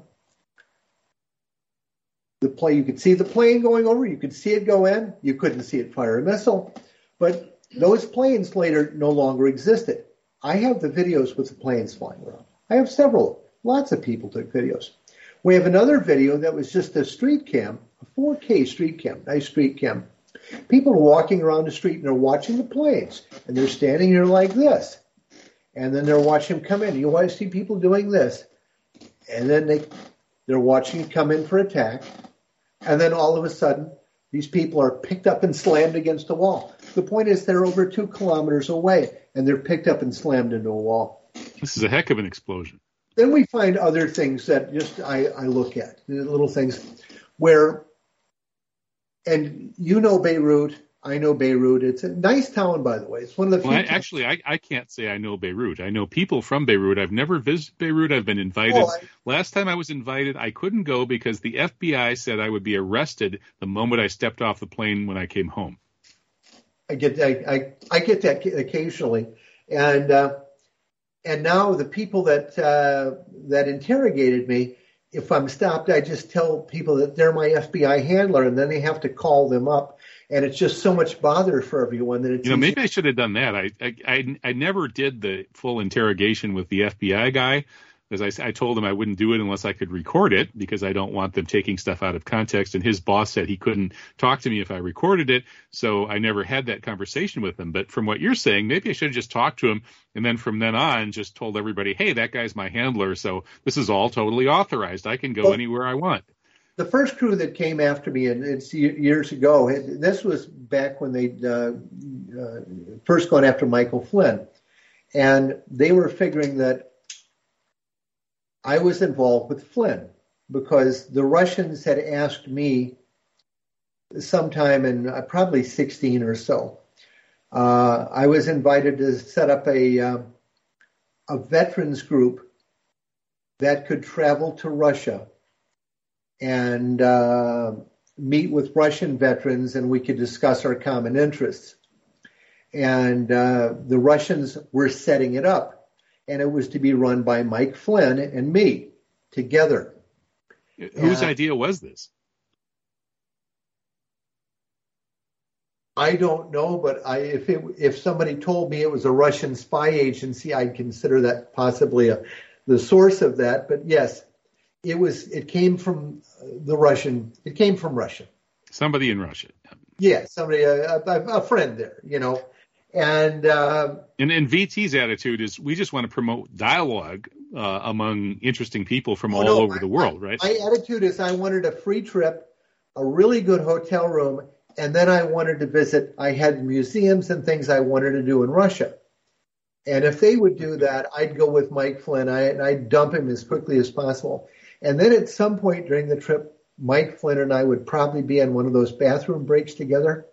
the plane, you could see the plane going over, you could see it go in, you couldn't see it fire a missile, but those planes later no longer existed. I have the videos with the planes flying around. I have several. Lots of people took videos. We have another video that was just a street cam, a 4K street cam, nice street cam. People are walking around the street and they're watching the planes, and they're standing here like this and then they're watching him come in. You want to see people doing this, and then they they're watching him come in for attack, and then all of a sudden these people are picked up and slammed against a wall. The point is they're over two kilometers away, and they're picked up and slammed into a wall. This is a heck of an explosion. Then we find other things that just I, I look at little things where, and you know Beirut, I know Beirut. It's a nice town, by the way. It's one of the few. Well, I, actually, I, I can't say I know Beirut. I know people from Beirut. I've never visited Beirut. I've been invited. I- Last time I was invited, I couldn't go because the FBI said I would be arrested the moment I stepped off the plane when I came home. I get I, I, I get that occasionally, and uh, and now the people that uh, that interrogated me, if I'm stopped, I just tell people that they're my FBI handler, and then they have to call them up, and it's just so much bother for everyone that it's You know, maybe I should have done that. I, I, I, I never did the full interrogation with the FBI guy because I, I told him I wouldn't do it unless I could record it because I don't want them taking stuff out of context. And his boss said he couldn't talk to me if I recorded it. So I never had that conversation with him. But from what you're saying, maybe I should have just talked to him. And then from then on, just told everybody, hey, that guy's my handler. So this is all totally authorized. I can go Well- anywhere I want. The first crew that came after me, and it's years ago. it- This was back when they uh, uh, first gone after Michael Flynn, and they were figuring that I was involved with Flynn because the Russians had asked me sometime in uh, probably 16 or so. Uh, I was invited to set up a uh, a veterans group that could travel to Russia and uh, meet with Russian veterans, and we could discuss our common interests. And uh, the Russians were setting it up, and it was to be run by Mike Flynn and me together. Whose Yeah. idea was this? I don't know, but I, if it, if somebody told me it was a Russian spy agency, I'd consider that possibly a, the source of that. But yes, it was. It came from the Russian. It came from Russia. Somebody in Russia. Yeah, somebody, a, a, a friend there, you know, and uh, And, and VT's attitude is we just want to promote dialogue uh, among interesting people from Oh, all no, over my- the world, right? my attitude is I wanted a free trip, a really good hotel room, and then I wanted to visit. I had museums and things I wanted to do in Russia. And if they would do that, I'd go with Mike Flynn I, and I'd dump him as quickly as possible. And then at some point during the trip, Mike Flynn and I would probably be on one of those bathroom breaks together.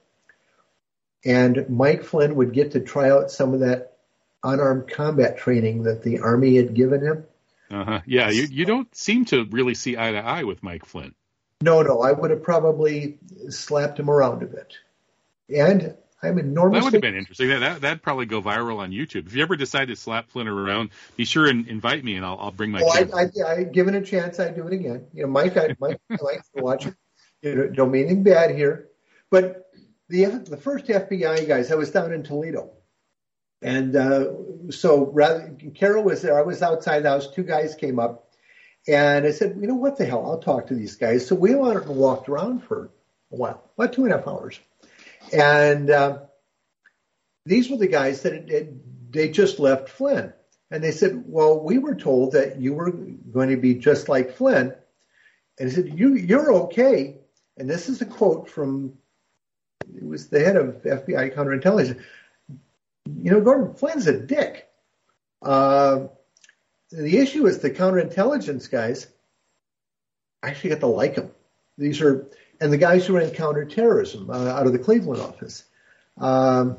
And Mike Flynn would get to try out some of that unarmed combat training that the Army had given him. Uh-huh. Yeah, you, you don't seem to really see eye to eye with Mike Flynn. No, no, I would have probably slapped him around a bit. And I'm enormously. That would have been interesting. That, that that'd probably go viral on YouTube. If you ever decide to slap Flynn around, be sure and invite me, and I'll I'll bring my. Oh, I. I, I, given a chance, I'd do it again. You know, Mike, I, Mike likes to watch it. You know, don't mean anything bad here, but the the first FBI guys, I was down in Toledo, and uh, so rather, Carol was there. I was outside the house. Two guys came up, and I said, you know what the hell? I'll talk to these guys. So we went and walked around for a while, about two and a half hours, and uh, these were the guys that it, it, they just left Flynn. And they said, well, we were told that you were going to be just like Flynn. And he said, you, you're okay. And this is a quote from, it was the head of FBI counterintelligence. You know, Gordon Flynn's a dick. Uh, the issue is the counterintelligence guys actually got to like him. These are, and the guys who ran counterterrorism uh, out of the Cleveland office. Um,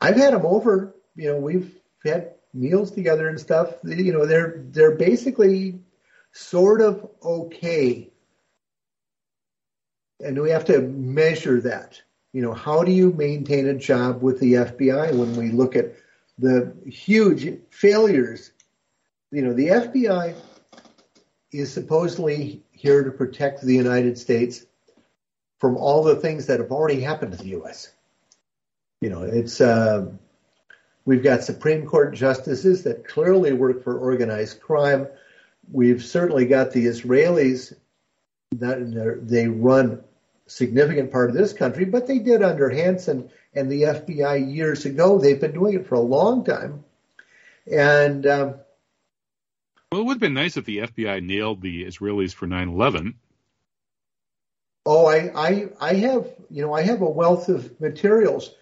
I've had them over. You know, we've had meals together and stuff. You know, they're they're basically sort of okay, and we have to measure that. You know, how do you maintain a job with the FBI when we look at the huge failures? You know, the FBI is supposedly here to protect the United States from all the things that have already happened to the U.S. You know, it's uh, we've got Supreme Court justices that clearly work for organized crime. We've certainly got the Israelis that they run significant part of this country, but they did under Hanssen and the FBI years ago. They've been doing it for a long time, and. Um, well, it would have been nice if the FBI nailed the Israelis for 9/11. Oh, I, I, I have, you know, I have a wealth of materials.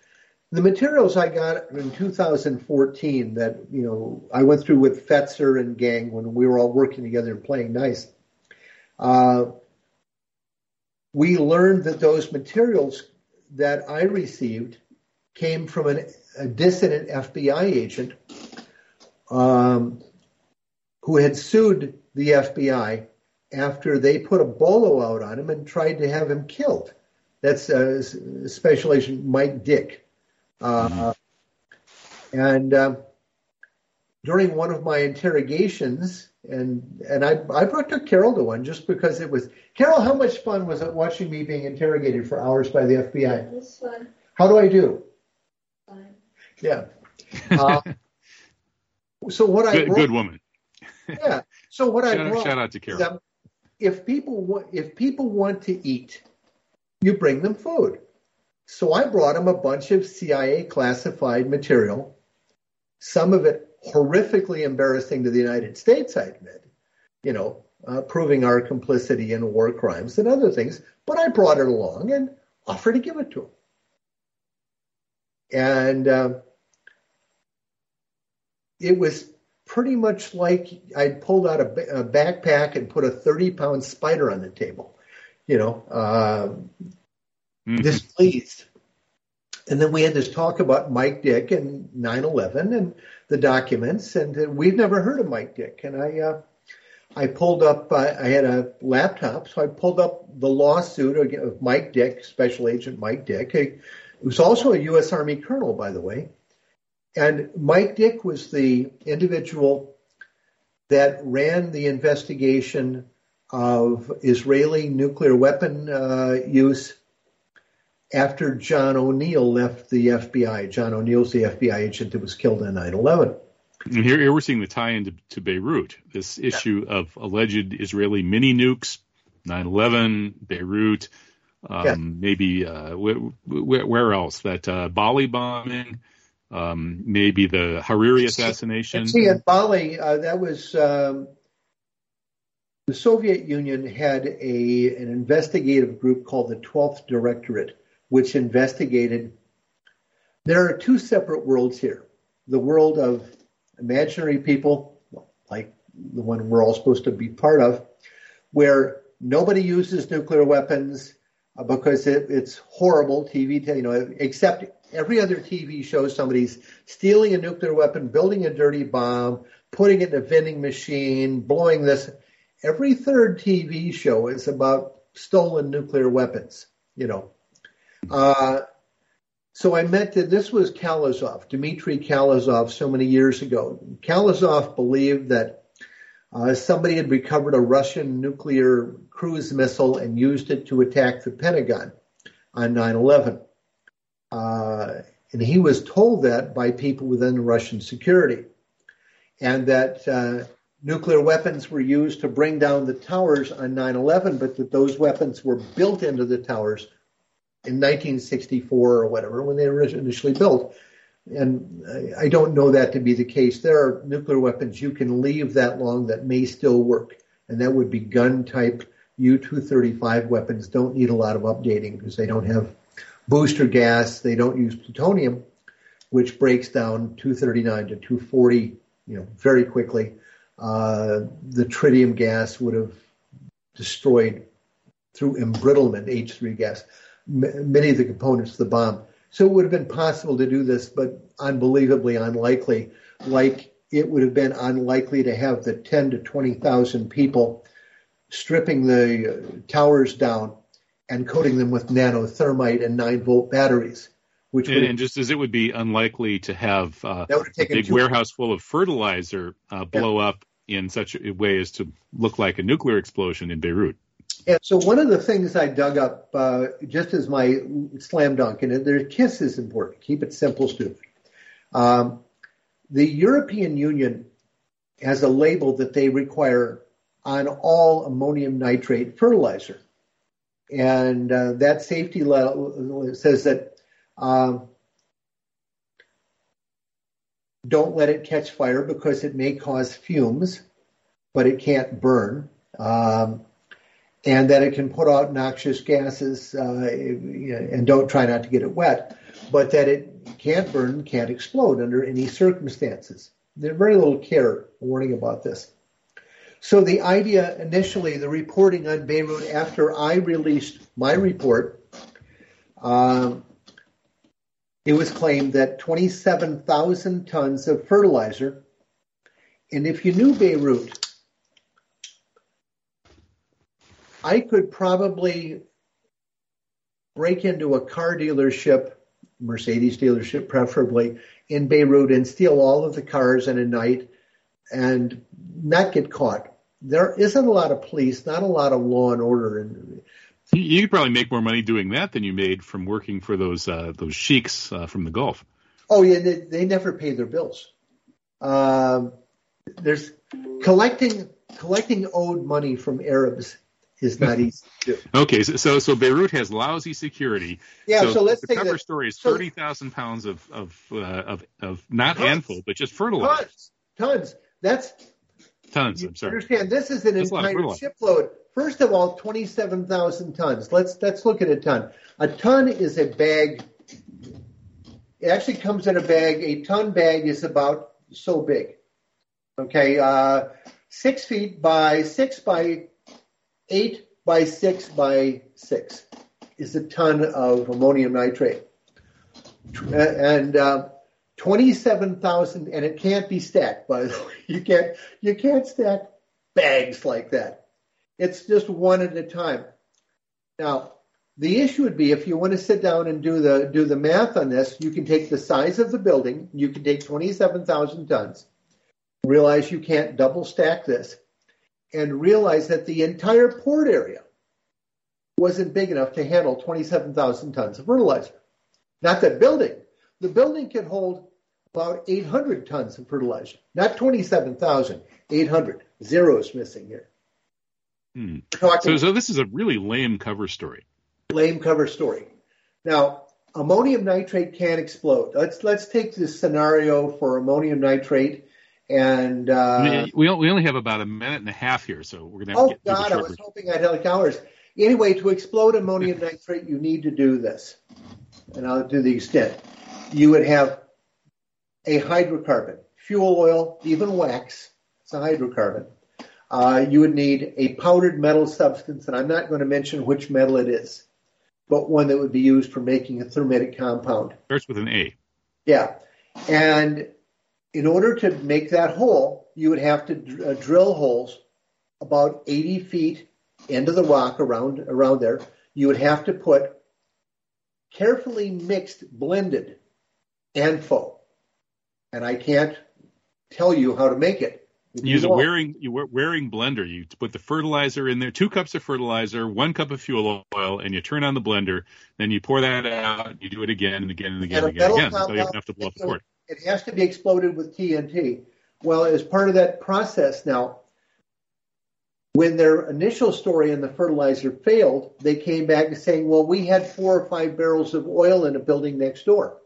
The materials I got in 2014 that, you know, I went through with Fetzer and gang when we were all working together and playing nice. Uh, we learned that those materials that I received came from an, a dissident FBI agent um, who had sued the FBI after they put a bolo out on him and tried to have him killed. That's uh, Special Agent Mike Dick. Uh, and uh, during one of my interrogations, and and I I brought took Carol to one just because it was Carol. How much fun was it watching me being interrogated for hours by the FBI? It was fun. How do I do? Fine. Yeah. Uh, so what I Good, brought, good woman. yeah. So what I Shout, brought shout out to Carol. if people wa- if people want to eat, you bring them food. So I brought them a bunch of CIA classified material, some of it horrifically embarrassing to the United States, I admit, you know, uh, proving our complicity in war crimes and other things. But I brought it along and offered to give it to them. And um, it was pretty much like I'd pulled out a, a backpack and put a 30 pound spider on the table, you know, uh, Mhm. displeased. And then we had this talk about Mike Dick and 9/11 and the documents, and uh, we've never heard of Mike Dick. And I, uh, I pulled up. Uh, I had a laptop, so I pulled up the lawsuit of- of Mike Dick, Special Agent Mike Dick. He was also a U.S. Army colonel, by the way. And Mike Dick was the individual that ran the investigation of Israeli nuclear weapon uh, use after John O'Neill left the FBI. John O'Neill's the FBI agent that was killed in 9 11. And here, here we're seeing the tie-in to, to Beirut. This issue of alleged Israeli mini nukes, 9/11, Beirut, um, Yeah. maybe uh, wh- wh- where else? That uh, Bali bombing, um, maybe the Hariri assassination. See, at Bali, uh, that was um, the Soviet Union had a an investigative group called the 12th Directorate, which investigated. There are two separate worlds here: the world of imaginary people, like the one we're all supposed to be part of, where nobody uses nuclear weapons uh, because it, it's horrible TV, you know, except every other TV show somebody's stealing a nuclear weapon, building a dirty bomb, putting it in a vending machine, blowing this. Every third TV show is about stolen nuclear weapons, you know. Uh, so I meant that this was Khalezov, Dmitry Khalezov, so many years ago. Khalezov believed that uh, somebody had recovered a Russian nuclear cruise missile and used it to attack the Pentagon on 9 11. Uh, and he was told that by people within the Russian security. And that uh, nuclear weapons were used to bring down the towers on 9 11, but that those weapons were built into the towers in 1964 or whatever when they were initially built. And I don't know that to be the case. There are nuclear weapons you can leave that long that may still work, and that would be gun type U 235 weapons. Don't need a lot of updating because they don't have booster gas. They don't use plutonium, which breaks down 239 to 240, you know, very quickly. Uh, the tritium gas would have destroyed through embrittlement H3 gas many of the components of the bomb. So it would have been possible to do this, but unbelievably unlikely. Like it would have been unlikely to have the 10 to 20,000 people stripping the towers down and coating them with nanothermite and 9 volt batteries. Which and, and just as it would be unlikely to have uh, a big warehouse full of fertilizer uh, blow yeah. up in such a way as to look like a nuclear explosion in Beirut. And so one of the things I dug up uh, just as my slam dunk, and their KISS is important. Keep it simple, stupid. Um, the European Union has a label that they require on all ammonium nitrate fertilizer. And uh, that safety level says that um, don't let it catch fire because it may cause fumes, but it can't burn. Um, and that it can put out noxious gases, uh, and don't try not to get it wet, but that it can't burn, can't explode under any circumstances. There's very little care warning about this. So the idea initially, the reporting on Beirut after I released my report, um, it was claimed that 27,000 tons of fertilizer, and if you knew Beirut, I could probably break into a car dealership, Mercedes dealership preferably, in Beirut and steal all of the cars in a night and not get caught. There isn't a lot of police, not a lot of law and order. And you could probably make more money doing that than you made from working for those uh, those sheiks uh, from the Gulf. Oh yeah, they, they never pay their bills. Um, there's collecting collecting owed money from Arabs is not easy to do. Okay, so so Beirut has lousy security. Yeah, so, so let's the take cover that. story is so, thirty thousand pounds of of, uh, of of not tons, handful, but just fertilizer. Tons, tons. That's tons. I'm sorry. Understand? This is an That's entire shipload. First of all, twenty-seven thousand tons. Let's let's look at a ton. A ton is a bag. It actually comes in a bag. A ton bag is about so big. Okay, uh, six feet by six by eight by six by six is a ton of ammonium nitrate. And uh, 27,000, and it can't be stacked, by the way. You can't, you can't stack bags like that. It's just one at a time. Now, the issue would be if you want to sit down and do the do the math on this, you can take the size of the building, you can take 27,000 tons, realize you can't double stack this, and realize that the entire port area wasn't big enough to handle 27,000 tons of fertilizer. Not that building. The building can hold about 800 tons of fertilizer, not 27,000, 800. Zeros missing here. Hmm. So, so this is a really lame cover story. Lame cover story. Now, ammonium nitrate can explode. Let's let's take this scenario for ammonium nitrate and uh, we we only have about a minute and a half here, so we're gonna. Have oh to get God, I was hoping I'd have hours. Anyway, to explode ammonium nitrate, you need to do this, and I'll do the extent. You would have a hydrocarbon, fuel oil, even wax. It's a hydrocarbon. Uh, you would need a powdered metal substance, and I'm not going to mention which metal it is, but one that would be used for making a thermitic compound. Starts with an A. Yeah, and in order to make that hole, you would have to uh, drill holes about 80 feet into the rock around around there. You would have to put carefully mixed blended ANFO. And I can't tell you how to make it. You use a wearing you wear- wearing blender. You put the fertilizer in there, two cups of fertilizer, one cup of fuel oil, and you turn on the blender. Then you pour that out. You do it again and again and again And and again, and again until you have to blow up the board. It has to be exploded with TNT. Well, as part of that process now, when their initial story on the fertilizer failed, they came back saying, well, we had four or five barrels of oil in a building next door.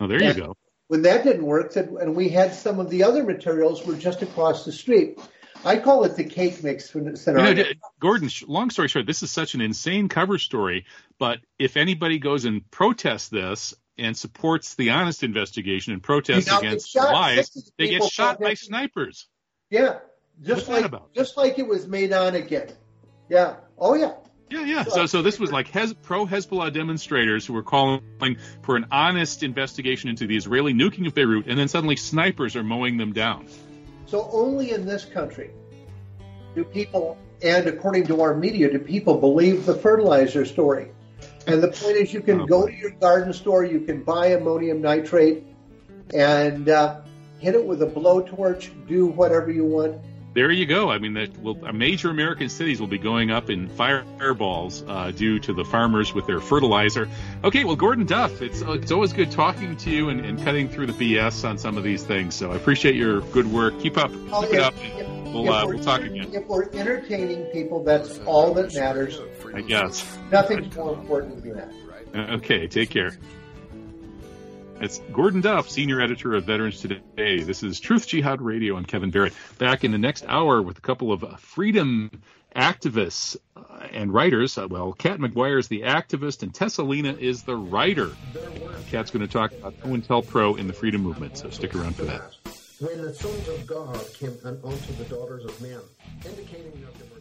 Oh, there you go. When that didn't work, said, and we had some of the other materials were just across the street. I call it the cake mix You scenario. know, D- Gordon, long story short, this is such an insane cover story. But if anybody goes and protests this and supports the honest investigation and protests You against shot. lies, they get shot by snipers. yeah, just What's like just like it was made on again. Yeah. Oh yeah. Yeah, yeah. So, so this was like Hez- pro Hezbollah demonstrators who were calling for an honest investigation into the Israeli nuking of Beirut, and then suddenly snipers are mowing them down. So only in this country do people, and according to our media, do people believe the fertilizer story. And the point is, you can Oh, go to your garden store, you can buy ammonium nitrate, and uh, hit it with a blowtorch, do whatever you want. There you go. I mean, that will, uh, major American cities will be going up in fireballs uh, due to the farmers with their fertilizer. Okay, well, Gordon Duff, it's it's always good talking to you and, and cutting through the BS on some of these things. So I appreciate your good work. Keep up, Oh, keep it if- up. if- We'll if uh, we'll talk again. If we're entertaining people, that's all that matters. I guess. Nothing's more important than that. Uh, Okay, take care. It's Gordon Duff, senior editor of Veterans Today. This is Truth Jihad Radio. I'm Kevin Barrett. Back in the next hour with a couple of uh, freedom activists uh, and writers. Uh, well, Kat McGuire is the activist, and Tessalina is the writer. Kat's going to talk about COINTELPRO in the freedom movement, so stick around for that. When the sons of God came unto the daughters of men, indicating that